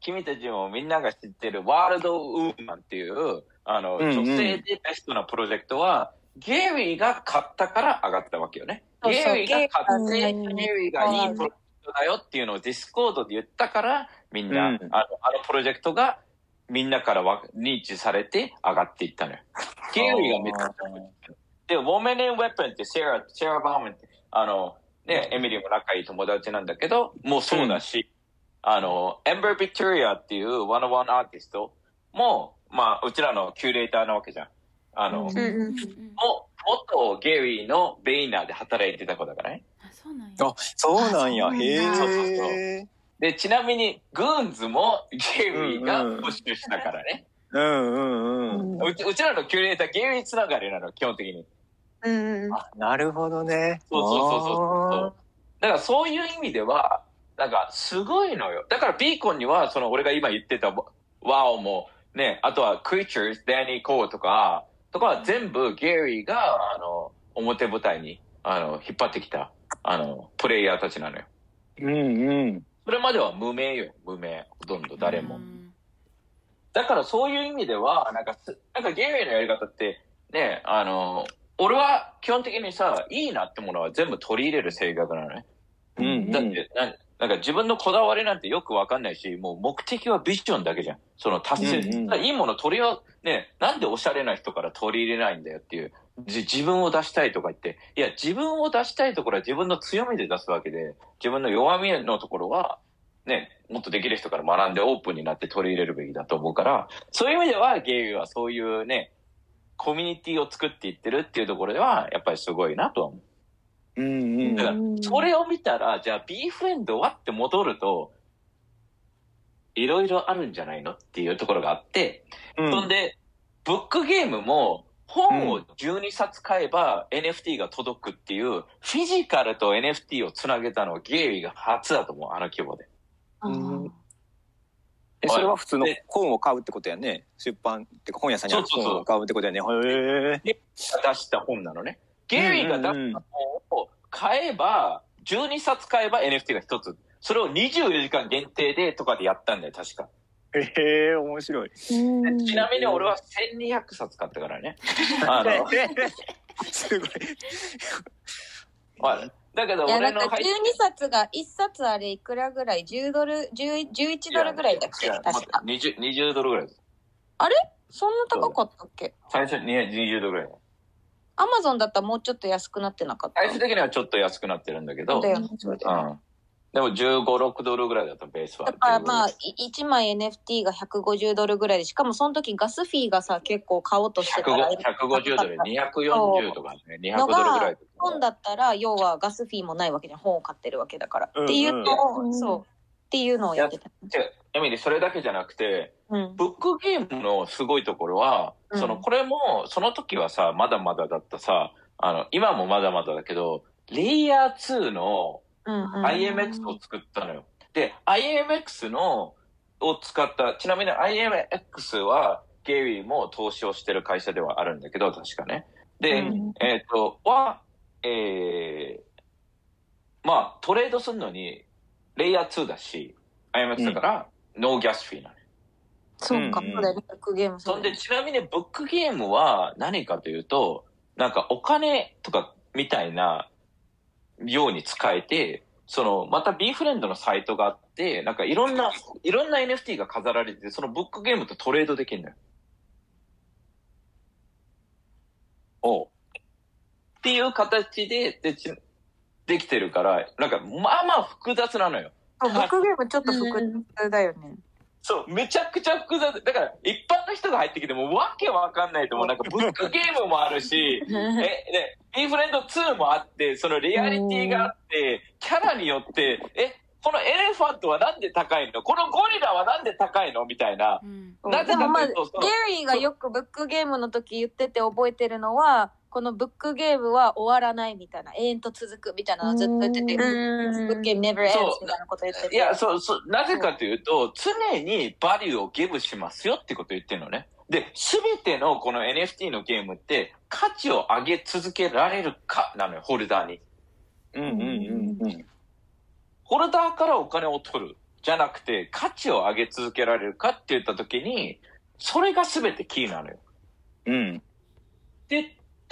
君たちもみんなが知ってる World of Women っていう、あの、うんうん女性でベストなプロジェクトは、ゲリーが買ったから上がったわけよね。そうそうゲリーが買って、ゲゲリーがリーがいいプロジェクトだよっていうのを Discord で言ったから、みんな、うんあのあのプロジェクトがみんなからわ認知されて上がっていったのよ。ゲリーがめっちゃで、 Women and Weapons ってシェラ、シェラ・バーマンって、あの、ね、エミリーも仲いい友達なんだけど、もうそうだし、あの、アンバー・ヴィットリアっていう one one アーティストも、まあ、うちらのキュレーターなわけじゃん。あの、うんうんうんも、元ゲリーの Vayner で働いてた子だからね。あそうなんやあ、そうなんや。あそうそうそうえ。で、ちなみに、 Goons もゲリーがうんうんプッシュしたからね。うんうんうん。うちうちらのキュレーター、ゲイリーつながりなの、基本的に。うんうん。あ、なるほどね。そうそうそうそうそう。だからそういう意味では、なんかすごいのよ。だからビーコンには、その俺が今言ってたワオも、ね、あとはクリーチャーズ、ダニー・コーとか、とかは全部ゲイリーが、あの、表舞台に、あの、引っ張ってきた、あの、プレイヤーたちなのよ。うんうん。それまでは無名よ、無名。ほとんど誰も。だからそういう意味では、なんかす、なんかゲイリーのやり方って、ね、あの、俺は基本的にさ、いいなってものは全部取り入れる性格なのね。うんうん。だって、ななんか自分のこだわりなんてよくわかんないし、もう目的はビジョンだけじゃん。その達成。うんうんいいもの取りは、ね、なんでおしゃれな人から取り入れないんだよっていう。じ自分を出したいとか言って、いや、自分を出したいところは自分の強みで出すわけで、自分の弱みのところは、ね、もっとできる人から学んでオープンになって取り入れるべきだと思うから、そういう意味ではゲイはそういうね、コミュニティを作っていってるっていうところでは、やっぱりすごいなとは思う。うんうんだから、それを見たら、じゃあ B フレンドはって戻ると、いろいろあるんじゃないのっていうところがあって、うん。そんで、ブックゲームも、本を12冊買えば NFT が届くっていう、フィジカルと NFT をつなげたのはゲイリーが初だと思う、あの規模で。うんえ、それは普通の本を買うってことやね。出版ってか本屋さんに本を買うってことやね。へえ。出した本なのね。ゲイが出した本を買えば、12冊買えば NFT が1つ。それを24時間限定でとかでやったんだよ、確か。へえ、面白い。ちなみに俺は1200冊買ったからね。あの、すごい。まあ、だけどいや、なんか12俺の入っ冊が、1冊あれいくらぐらい ?10 ドル、10 11ドルぐらいだっけ？確か。20, 20ドルぐらいです。そんな高かったっけ？最初に20ドルぐらい。アマゾンだったらもうちょっと安くなってなかった？最終的にはちょっと安くなってるんだけど、だよね。うん。でも15、6ドルぐらいだったベースは。だからまあ、15い1枚 NFT が150ドルぐらいで、しかもその時ガスフィーがさ、結構買おうとしてたら、150ドル、240とかね、200ドルぐらい。本だったら、要はガスフィーもないわけじゃん。本を買ってるわけだから。うんうんっていうのを、うんそう。っていうのをやってた。エミリー、それだけじゃなくて、うん。ブックゲームのすごいところは、うんその、これも、その時はさ、まだまだだったさ、あの、今もまだまだだけど、レイヤー2の。IMX を作ったのよ。で、IMX の、を使った、ちなみに IMX は、ゲイリーも投資をしてる会社ではあるんだけど、確かね。で、うんえっ、と、は、えー、まあ、トレードするのに、レイヤー2だし、IMX だから、ノーギャスフィーなのよ。そうか、うんうんそうだよね。ブックゲームそんで、ちなみにブックゲームは何かというと、なんかお金とかみたいなように使えて、その、また B フレンドのサイトがあって、なんかいろんな、いろんな NFT が飾られて、そのブックゲームとトレードできるのよ。おっていう形で、で、ちできてるから、なんか、まあまあ複雑なのよ。ブックゲームちょっと複雑だよね。そう、めちゃくちゃ複雑。だから、一般の人が入ってきてもわけわかんないと思う。なんか、ブックゲームもあるし、え、ね、インフレンド2もあって、そのリアリティがあって、キャラによって、え、このエレファントはなんで高いの？このゴリラはなんで高いの？みたいな。うんなぜかというと、そのリーがよくブックゲームの時言ってて覚えてるのは、このブックゲームは終わらないみたいな、永遠と続くみたいなのをずっと言ってて、ブうんックゲーム never ends みたいなこと言ってて。いや、そう、そう、なぜかというと、常にバリューをギブしますよってことを言ってるのね。で、すべてのこの NFT のゲームって、価値を上げ続けられるかなのよ、ホルダーに。うんうんうんうん。ホルダーからお金を取る。じゃなくて、価値を上げ続けられるかって言ったときに、それが全てキーなのよ。うん。って言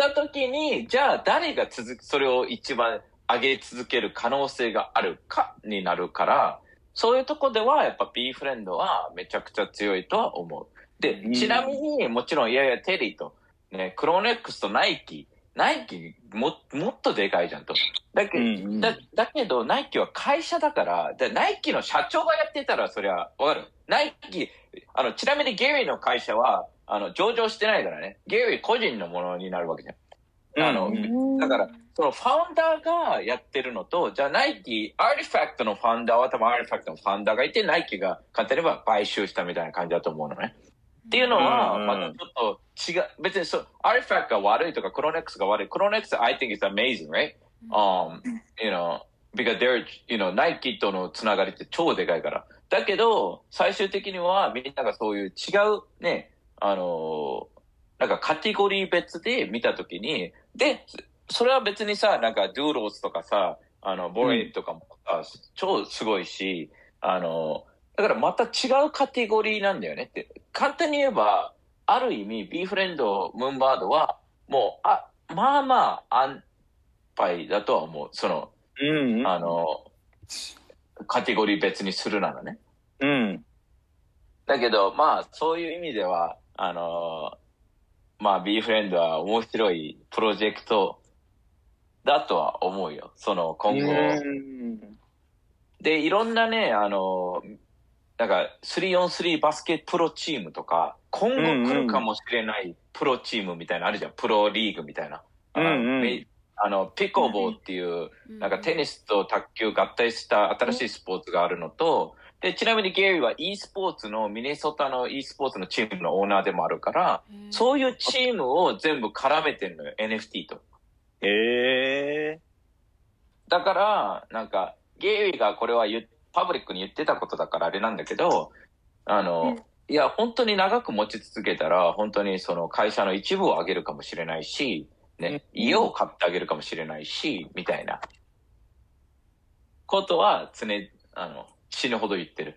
ったときに、じゃあ誰が続く、それを一番上げ続ける可能性があるかになるから、そういうとこではやっぱ B フレンドはめちゃくちゃ強いとは思う。でうん、ちなみにもちろんいやいやテリーと、ね、クローネックスとナイキ、ナイキももっとでかいじゃんと。だけど、うんうんだだけど、ナイキは会社だから、でナイキの社長がやってたら、そりゃ、わかるナイキ、あの、ちなみにゲリーの会社は、あの、上場してないからね。ゲリー個人のものになるわけじゃん。あの、うんだから、そのファウンダーがやってるのと、じゃあナイキ、 RTFKT のファウンダーは多分 RTFKT のファウンダーがいて、ナイキが簡単に言えば買収したみたいな感じだと思うのね。っていうのは、うんまたちょっと違う、別にそう、 RTFKT が悪いとか、 CloneX が悪い。クロネックス、I think is amazing, right? Um, you know, because they're, you know, ナイキとのつながりって超でかいから。だけど、最終的にはみんながそういう違うね、あのーなんかカテゴリー別で見たときに、で、それは別にさ、なんかドゥーローズとかさ、あの、ボレイとかもさ、超すごいし、あの、だからまた違うカテゴリーなんだよねって。簡単に言えば、ある意味、ビーフレンド、ムーンバードは、もう、あ、まあまあ、安牌だとは思う。その、うん。あの、カテゴリー別にするならね。うん。だけど、まあ、そういう意味では、あの、まあ、ビーフレンドは面白いプロジェクトだとは思うよ。その、今後。うんで、いろんなね、あの、なんか、3on3 バスケプロチームとか、今後来るかもしれないプロチームみたいなのあるじゃん。プロリーグみたいな。あのうんうんめあの、ピコボーっていう、なんかテニスと卓球合体した新しいスポーツがあるのと、で、ちなみにゲイは e スポーツの、ミネソタの e スポーツのチームのオーナーでもあるから、そういうチームを全部絡めてるのよ、NFT と。へえ。だから、なんか、ゲイがこれはパブリックに言ってたことだからあれなんだけど、あの、いや、本当に長く持ち続けたら、本当にその会社の一部を上げるかもしれないし、ね、家を買ってあげるかもしれないし、みたいなことは常、あの、死ぬほど言ってる。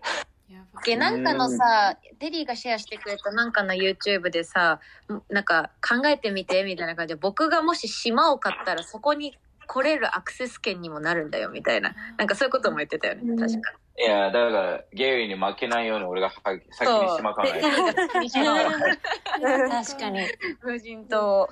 でなんかのさ、テリーがシェアしてくれたなんかの YouTube でさ、なんか考えてみてみたいな感じで、僕がもし島を買ったらそこに来れるアクセス権にもなるんだよみたいな。なんかそういうことも言ってたよね、確か。いや、だから、ゲイリーに負けないように俺がは先に島買わない確かに。無人島。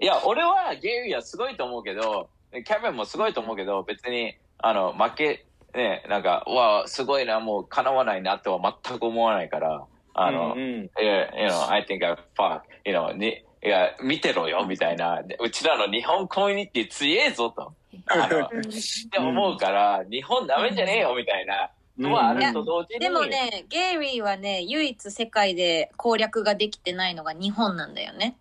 いや、俺はゲイリーはすごいと思うけど、キャビンもすごいと思うけど、別に、あの、負け、ね、なんか、うわ、すごいな、もう叶わないなとは全く思わないから、あの、うんうんいや、you know, I think I fuck, you know, に、いや、見てろよ、みたいな。でうちらの日本コミュニティ強えぞ、と。あの、って思うから、日本ダメじゃねえよ、みたいなのはあると同時に。でもね、ゲイリーはね、唯一世界で攻略ができてないのが日本なんだよね。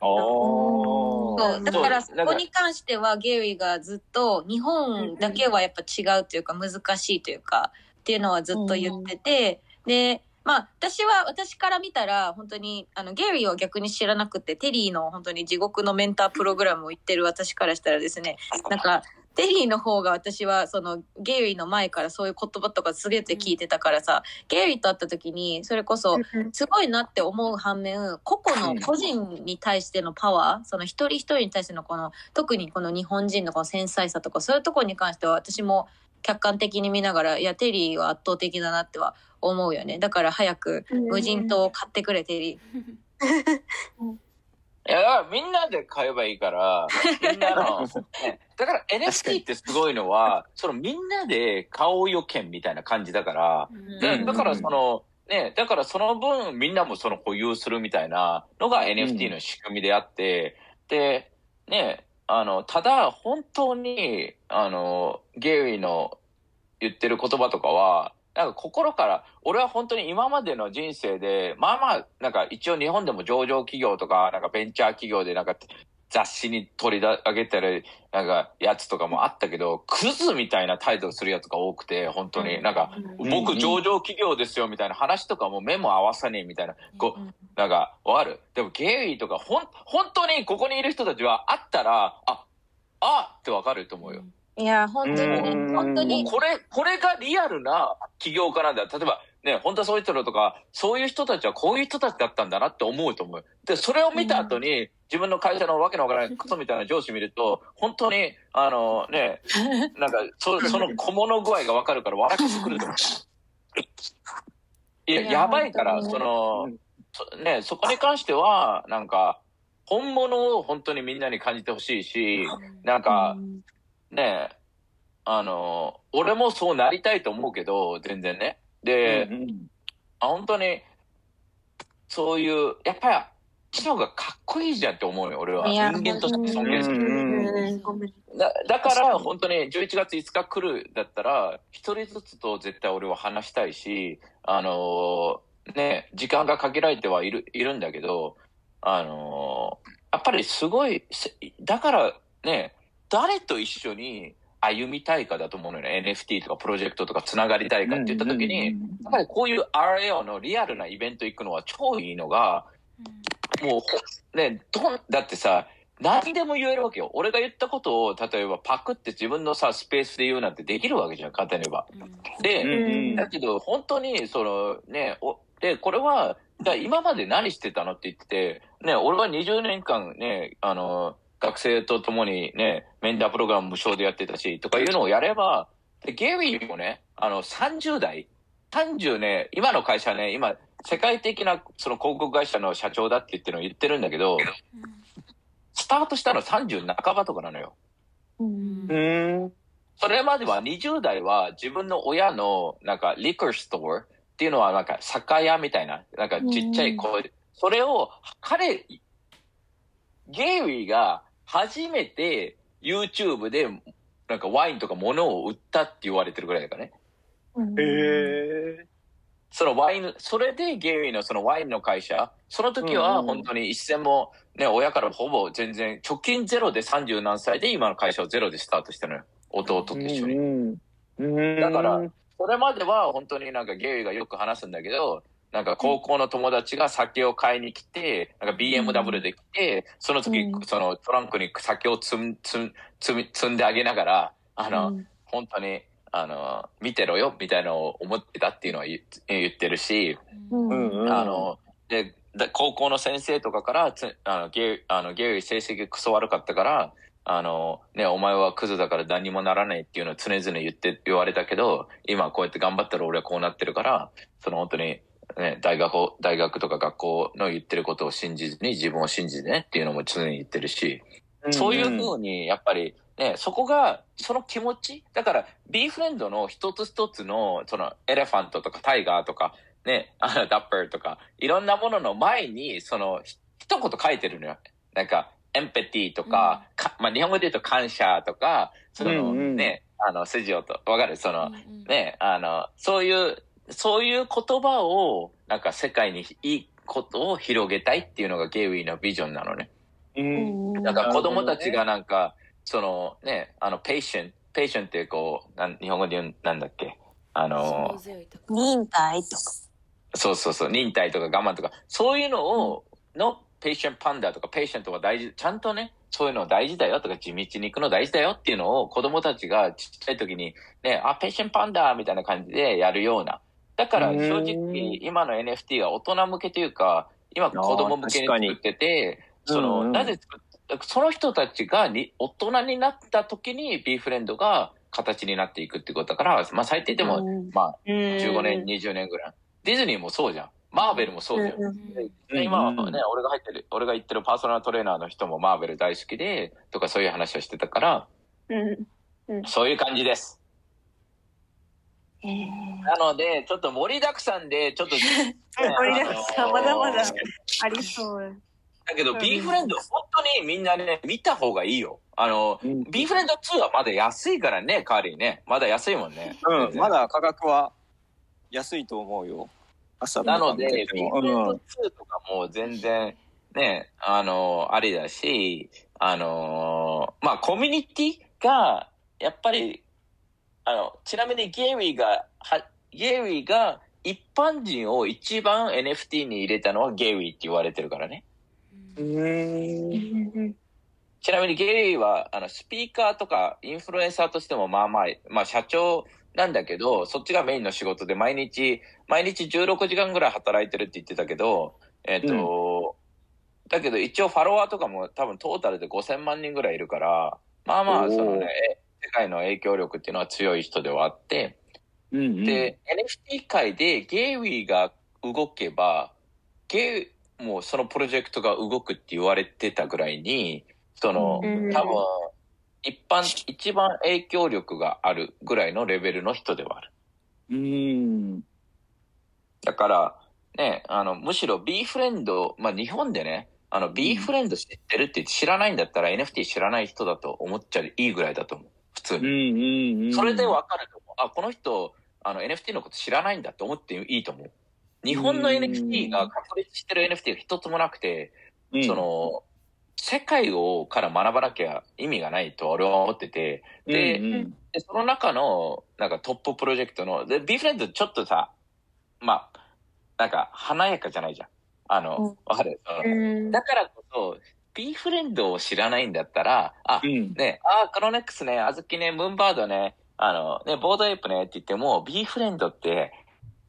おーそう。だからそこに関してはゲイリーがずっと日本だけはやっぱ違うというか難しいというかっていうのはずっと言ってて、で、まあ私は私から見たら本当にあのゲイリーは逆に知らなくてテリーの本当に地獄のメンタープログラムを言ってる私からしたらですね、なんかテリーの方が私はそのゲイリーの前からそういう言葉とかすげえ聞いてたからさ、ゲイリーと会った時にそれこそすごいなって思う反面、個々の個人に対してのパワー、その一人一人に対してのこの、特にこの日本人のこの繊細さとか、そういうところに関しては私も客観的に見ながら、いや、テリーは圧倒的だなっては思うよね。だから早く無人島を買ってくれ、テリー。いや、だからみんなで買えばいいから、みんなの、ね。だから NFT ってすごいのは、そのみんなで買おうよ券みたいな感じだから、でうん。だからその、ね、だからその分みんなもその保有するみたいなのが NFT の仕組みであって、で、ね、あの、ただ本当に、あの、ゲイの言ってる言葉とかは、なんか心から、俺は本当に今までの人生で、まあまあ、なんか一応日本でも上場企業とか、なんかベンチャー企業でなんか雑誌に取り上げてる、なんかやつとかもあったけど、クズみたいな態度するやつが多くて、本当に、なんか、うん。僕上場企業ですよみたいな話とかも目も合わさねえみたいな、こう、なんか、わかる？でもゲイとか、ほん、本当にここにいる人たちは会ったら、あ、あってわかると思うよ。いや、本当にね、本当に。これ、これがリアルな起業家なんだ。例えば、ね、本当はそういう人だとか、そういう人たちはこういう人たちだったんだなって思うと思う。で、それを見た後に、自分の会社のわけのわからないクソみたいな上司見ると、本当に、あのね、なんか、そその小物具合がわかるから笑ってくると思う。いや、いややばいから、そのね、そこに関しては、なんか、本物を本当にみんなに感じてほしいし、なんか、ねえ、あの、俺もそうなりたいと思うけど、全然ね。で、うんあ本当に、そういう、やっぱり、ちの方がかっこいいじゃんって思うよ、俺は。人間として尊敬する。うんだだから、本当に11月5日来るだったら、一人ずつと絶対俺は話したいし、あのね、時間が限られてはいる、いるんだけど、あのーやっぱりすごい、せだからね、誰と一緒に歩みたいかだと思うのよね。NFT とかプロジェクトとかつながりたいかって言った時に、やっぱりこういう RAO のリアルなイベント行くのは超いいのが、もうほ、ね、どん、だってさ、何でも言えるわけよ。俺が言ったことを、例えばパクって自分のさ、スペースで言うなんてできるわけじゃん、簡単に言えば。で、うんだけど、本当に、その、ね、お、で、これは、だ今まで何してたのって言ってて、ね、俺は20年間ね、あの、学生と共にね、メンタープログラム無償でやってたし、とかいうのをやれば、で、ゲリーもね、あの、30代、30ね、今の会社ね、今、世界的な、その広告会社の社長だって言ってるの言ってるんだけど、スタートしたの30半ばとかなのよ。うんうん。それまでは20代は自分の親のなんかリコーストアっていうのはなんか酒屋みたいな、なんかちっちゃい子、それを彼、ゲイリーが初めて YouTube でなんかワインとか物を売ったって言われてるぐらいだからね。へえ。そのワイン、それでゲイリーのそのワインの会社、その時は本当に一銭もね、親からほぼ全然、貯金ゼロで30何歳で今の会社をゼロでスタートしたのよ。弟と一緒に。だからそれまでは本当になんかゲイリーがよく話すんだけど、なんか高校の友達が酒を買いに来て、なんか BMW で来て、その時、うん。そのトランクに酒を積ん積ん積んであげながら、あの、本当に、あの、見てろよ、みたいなのを思ってたっていうのは言言ってるし、うん。うんうん。あの、で、で高校の先生とかから、つあのゲイあのゲイ成績クソ悪かったから、あの、ね、お前はクズだから何にもならないっていうのを常々言って、言われたけど、今こうやって頑張ったら俺はこうなってるから、その本当に、ね、大学を、大学とか学校の言ってることを信じずに自分を信じてねっていうのも常に言ってるし、そういうふうに、やっぱり、ね、そこが、その気持ちだから、ビーフレンドの一つ一つの、その、エレファントとかタイガーとか、ね、あの、ダッパーとか、いろんなものの前に、その、ひ一言書いてるのよ。なんか、エンペティとか、かまあ、日本語で言うと感謝とか、その、うんうん。ね、あの、筋をと、わかる？その、ね、あの、そういう、そういう言葉を、なんか世界にいいことを広げたいっていうのがゲイウィーのビジョンなのね。うん。なんか子供たちがなんか、そのね、あの、 patience、patience ってこう、なん日本語で言う、なんだっけ？あの、忍耐とか。そうそうそう、忍耐とか我慢とか、そういうのを、の、 Patient Panda とか、 patience とか大事、ちゃんとね、そういうの大事だよとか、地道に行くの大事だよっていうのを子供たちがちっちゃい時に、ね、あ、 Patient Panda みたいな感じでやるような。だからうん正直、今の NFT は大人向けというか、今子供向けに作ってて、その、うんうん。なぜ作っその人たちがに大人になった時に B フレンドが形になっていくってことだから、まあ最低でも、うん。まあ15 15年、20年ぐらい。ディズニーもそうじゃん。マーベルもそうじゃん。うん今はね、うん俺が入ってる、俺が言ってるパーソナルトレーナーの人もマーベル大好きで、とかそういう話をしてたから、うん。そういう感じです。えーなので、ちょっと盛りだくさんで、ちょっと、盛りだくさんまだまだありそう。だけど、うん B フレンド、本当にみんなね、見た方がいいよ。あの、うん B フレンド2はまだ安いからね、カーリーね。まだ安いもんね。うん、まだ価格は安いと思うよ。朝なので、見 B フレンドうん2とかも全然、ね、あの、ありだし、あの、まあ、コミュニティが、やっぱり、あの、ちなみにゲイリーが、は、ゲイリーが一般人を一番 NFT に入れたのはゲイリーって言われてるからね。うん。ちなみにゲイリーは、あの、スピーカーとかインフルエンサーとしてもまあまあ、まあ社長なんだけど、そっちがメインの仕事で毎日、毎日16時間ぐらい働いてるって言ってたけど、えっ、と、だけど一応フォロワーとかも多分トータルで5000万人ぐらいいるから、まあまあ、そのね、世界の影響力っていうのは強い人ではあって、うん。で、NFT 界でゲイリーが動けば、ゲイ、もうそのプロジェクトが動くって言われてたぐらいに、その、うん多分、一般、一番影響力があるぐらいのレベルの人ではある。うん。だから、ね、あの、むしろ B フレンド、まあ日本でね、あの B フレンド知ってるって知らないんだったら NFT 知らない人だと思っちゃいいぐらいだと思う。普通うん。うに。ん。それでわかると思う。あ、この人、あの NFT のこと知らないんだって思っていいと思う。日本のうん NFT が確立してる NFT が一つもなくて、うんそ、の、世界をから学ばなきゃ意味がないと俺は思ってて、でうんうんで、その中の、なんかトッププロジェクトの、で、ビーフレンドちょっとさ、まあ、なんか華やかじゃないじゃん。あうんの、わかる？そのうんだからこそ、ビーフレンドを知らないんだったら、あ、うん。ね、あ、クロネックスね、あずきね、ムーンバードね、あの、ね、ボードエイプねって言っても、ビーフレンドって、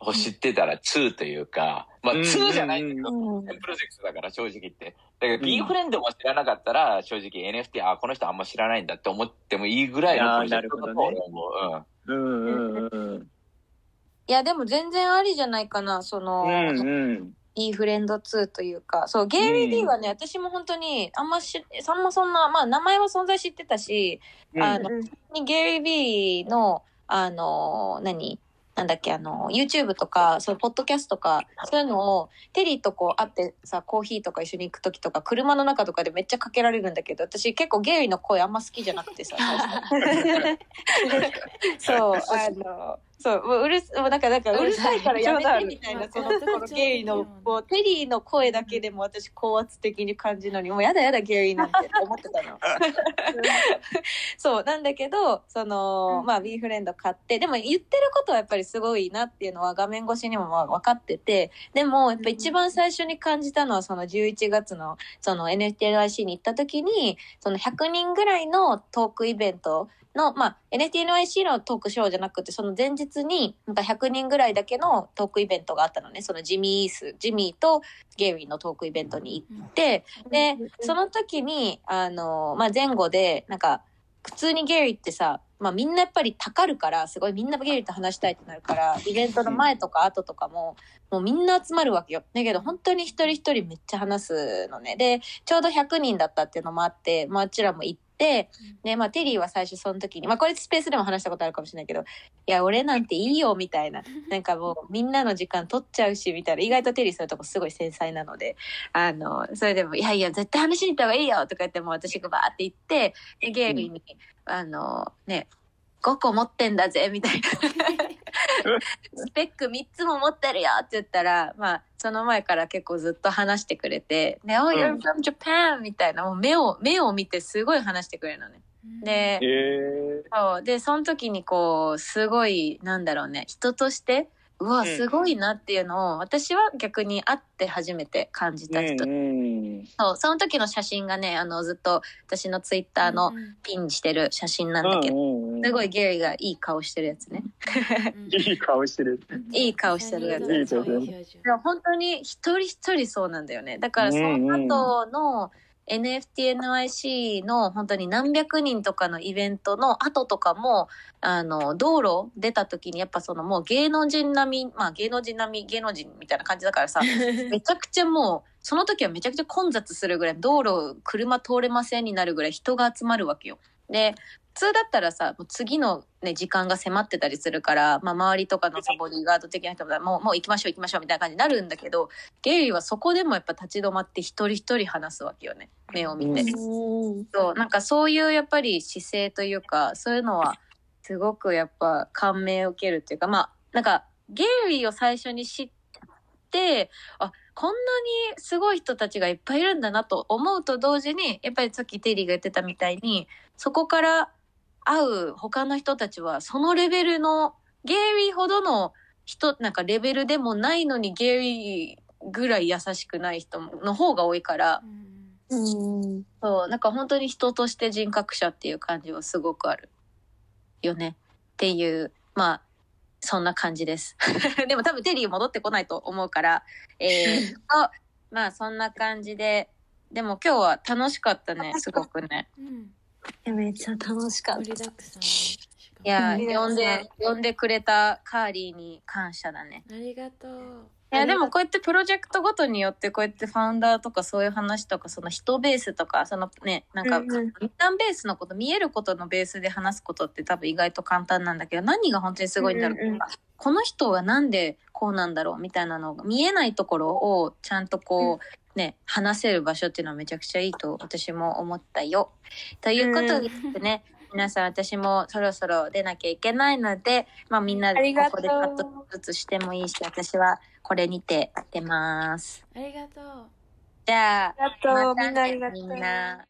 を知ってたら2というか、まあうん2じゃないんだけど、うんプロジェクトだから正直言って。だけど、ビーフレンドも知らなかったら、正直 NFT、あ、この人あんま知らないんだって思ってもいいぐらいのプロジェクトだと思う。うん。うんうんうん。いや、でも全然ありじゃないかな、その、うんうん。いいフレンド2というか、そう、ゲイリー・ビーはね、私も本当に、あんまし、そんなそんな、まあ、名前は存在知ってたし、あの、にゲイリー・ビーの、あの、何？なんだっけ、あの、YouTube とか、そう、ポッドキャストとか、そういうのを、テリーとこう会ってさ、コーヒーとか一緒に行くときとか、車の中とかでめっちゃかけられるんだけど、私結構ゲイリーの声あんま好きじゃなくてさ、そう、あの、そう、もううるす、もうなんか、なんかうるさいからやめてみたいな、その、ゲイの、こう、テリーの声だけでも私高圧的に感じるのに、もうやだやだゲイなんて思ってたの。そう、なんだけど、その、まあ、ビーフレンド買って、でも言ってることはやっぱりすごいなっていうのは画面越しにもまあ分かってて、でも、やっぱ一番最初に感じたのは、その11月の、その NFTNYC に行った時に、その100人ぐらいのトークイベントの、まあ、NTNYC のトークショーじゃなくて、その前日に、なんか100人ぐらいだけのトークイベントがあったのね。そのジミース、ジミーとゲイリーのトークイベントに行って、で、その時に、あの、まあ、前後で、なんか、普通にゲイリーってさ、まあみんなやっぱりたかるから、すごいみんなゲイリーと話したいってなるから、イベントの前とか後とかも、もうみんな集まるわけよ。だけど本当に一人一人めっちゃ話すのね。で、ちょうど100人だったっていうのもあって、まああちらも行って、で、まあテリーは最初その時に、まあこれスペースでも話したことあるかもしれないけど、いや、俺なんていいよ、みたいな。なんかもうみんなの時間取っちゃうし、みたいな。意外とテリーそういうとこすごい繊細なので、あの、それでも、いやいや、絶対話しに行った方がいいよとか言って、もう私がバーって行って、で、ゲーに、あの、ね、5個持ってんだぜ、みたいな。スペック3つも持ってるよって言ったら、まあ、その前から結構ずっと話してくれて、で、Oh, you're from Japan! みたいな、もう目を、目を見てすごい話してくれるのね。で、えそう。で、その時にこう、すごい、なんだろうね、人として、うわ、うんすごいなっていうのを、私は逆に会って初めて感じた人。うん。そう、その時の写真がね、あの、ずっと私のツイッターのピンにしてる写真なんだけど、どすごいゲリーがいい顔してるやつね。いい顔してる。いい顔してるやつ本当に一人一人そうなんだよね。だからその後の NFTNYC の本当に何百人とかのイベントの後とかも、あの、道路出た時にやっぱそのもう芸能人並み、まあ芸能人並み、芸能人みたいな感じだからさ、めちゃくちゃもう、その時はめちゃくちゃ混雑するぐらい、道路車通れませんになるぐらい人が集まるわけよ。で、普通だったらさ、もう次のね、時間が迫ってたりするから、まあ周りとかのさ、ボディーガード的な人も、もう、もう行きましょう行きましょうみたいな感じになるんだけど、ゲイリーはそこでもやっぱ立ち止まって一人一人話すわけよね。目を見て。うんそう、なんかそういうやっぱり姿勢というか、そういうのはすごくやっぱ感銘を受けるっていうか、まあ、なんかゲイリーを最初に知って、あ、こんなにすごい人たちがいっぱいいるんだなと思うと同時に、やっぱりさっきテリーが言ってたみたいに、そこから会う他の人たちはそのレベルの、ゲイリーほどの人、なんかレベルでもないのにゲイリーぐらい優しくない人の方が多いから、うん。そう、なんか本当に人として人格者っていう感じはすごくあるよね。っていう、まあ、そんな感じです。でも多分テリー戻ってこないと思うから、えー、あまあそんな感じで、でも今日は楽しかったね、すごくね。めっちゃ楽しかっ盛りだくさん。しかもいや、うん呼んで、呼んでくれたカーリーに感謝だね。ありがとう。いや、でもこうやってプロジェクトごとによってこうやってファウンダーとかそういう話とか、その人ベースとか、そのね、なんか、うんうん一旦ベースのこと、見えることのベースで話すことって多分意外と簡単なんだけど、何が本当にすごいんだろうとか、うんうんこの人はなんでこうなんだろうみたいなのが見えないところをちゃんとこう、ね、話せる場所っていうのはめちゃくちゃいいと私も思ったよ。ということでですね、皆さん、私もそろそろ出なきゃいけないので、まあみんなでことこでカットずつしてもいいし、私はこれにて出ます。ありがとう。じゃあ、ありがとう。まみんなありがとう。みんな。